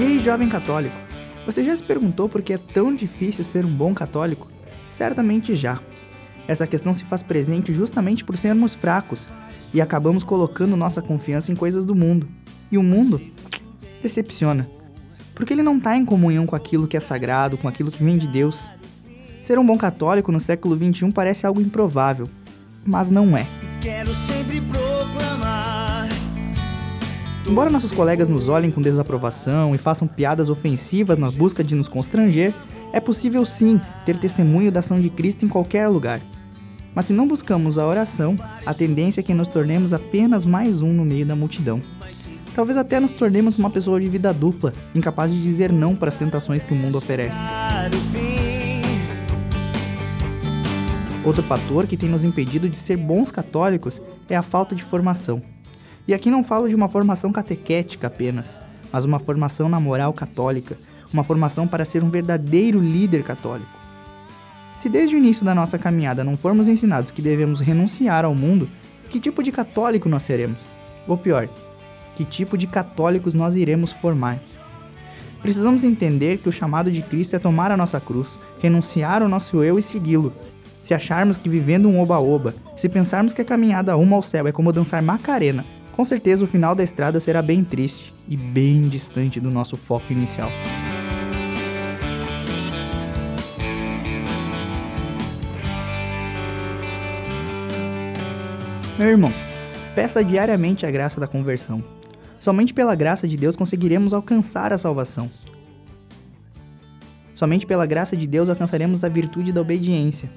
E aí, jovem católico, você já se perguntou por que é tão difícil ser um bom católico? Certamente já. Essa questão se faz presente justamente por sermos fracos e acabamos colocando nossa confiança em coisas do mundo. E o mundo decepciona, porque ele não está em comunhão com aquilo que é sagrado, com aquilo que vem de Deus. Ser um bom católico no século XXI parece algo improvável, mas não é. Quero sempre. Embora nossos colegas nos olhem com desaprovação e façam piadas ofensivas na busca de nos constranger, é possível sim ter testemunho da ação de Cristo em qualquer lugar. Mas se não buscamos a oração, a tendência é que nos tornemos apenas mais um no meio da multidão. Talvez até nos tornemos uma pessoa de vida dupla, incapaz de dizer não para as tentações que o mundo oferece. Outro fator que tem nos impedido de ser bons católicos é a falta de formação. E aqui não falo de uma formação catequética apenas, mas uma formação na moral católica, uma formação para ser um verdadeiro líder católico. Se desde o início da nossa caminhada não formos ensinados que devemos renunciar ao mundo, que tipo de católico nós seremos? Ou pior, que tipo de católicos nós iremos formar? Precisamos entender que o chamado de Cristo é tomar a nossa cruz, renunciar ao nosso eu e segui-lo. Se acharmos que vivendo um oba-oba, se pensarmos que a caminhada rumo ao céu é como dançar Macarena, com certeza o final da estrada será bem triste e bem distante do nosso foco inicial. Meu irmão, peça diariamente a graça da conversão. Somente pela graça de Deus conseguiremos alcançar a salvação. Somente pela graça de Deus alcançaremos a virtude da obediência.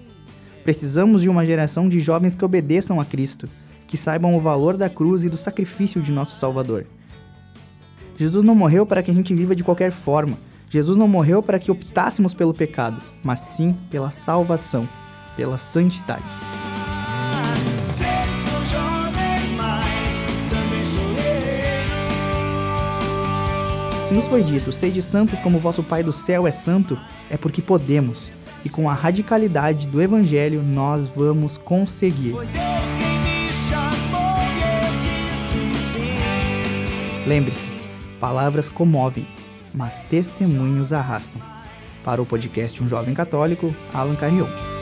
Precisamos de uma geração de jovens que obedeçam a Cristo, que saibam o valor da cruz e do sacrifício de nosso Salvador. Jesus não morreu para que a gente viva de qualquer forma. Jesus não morreu para que optássemos pelo pecado, mas sim pela salvação, pela santidade. Se nos foi dito, sede santos como vosso Pai do céu é santo, é porque podemos. E com a radicalidade do Evangelho nós vamos conseguir. Lembre-se, palavras comovem, mas testemunhos arrastam. Para o podcast Um Jovem Católico, Alan Carrion.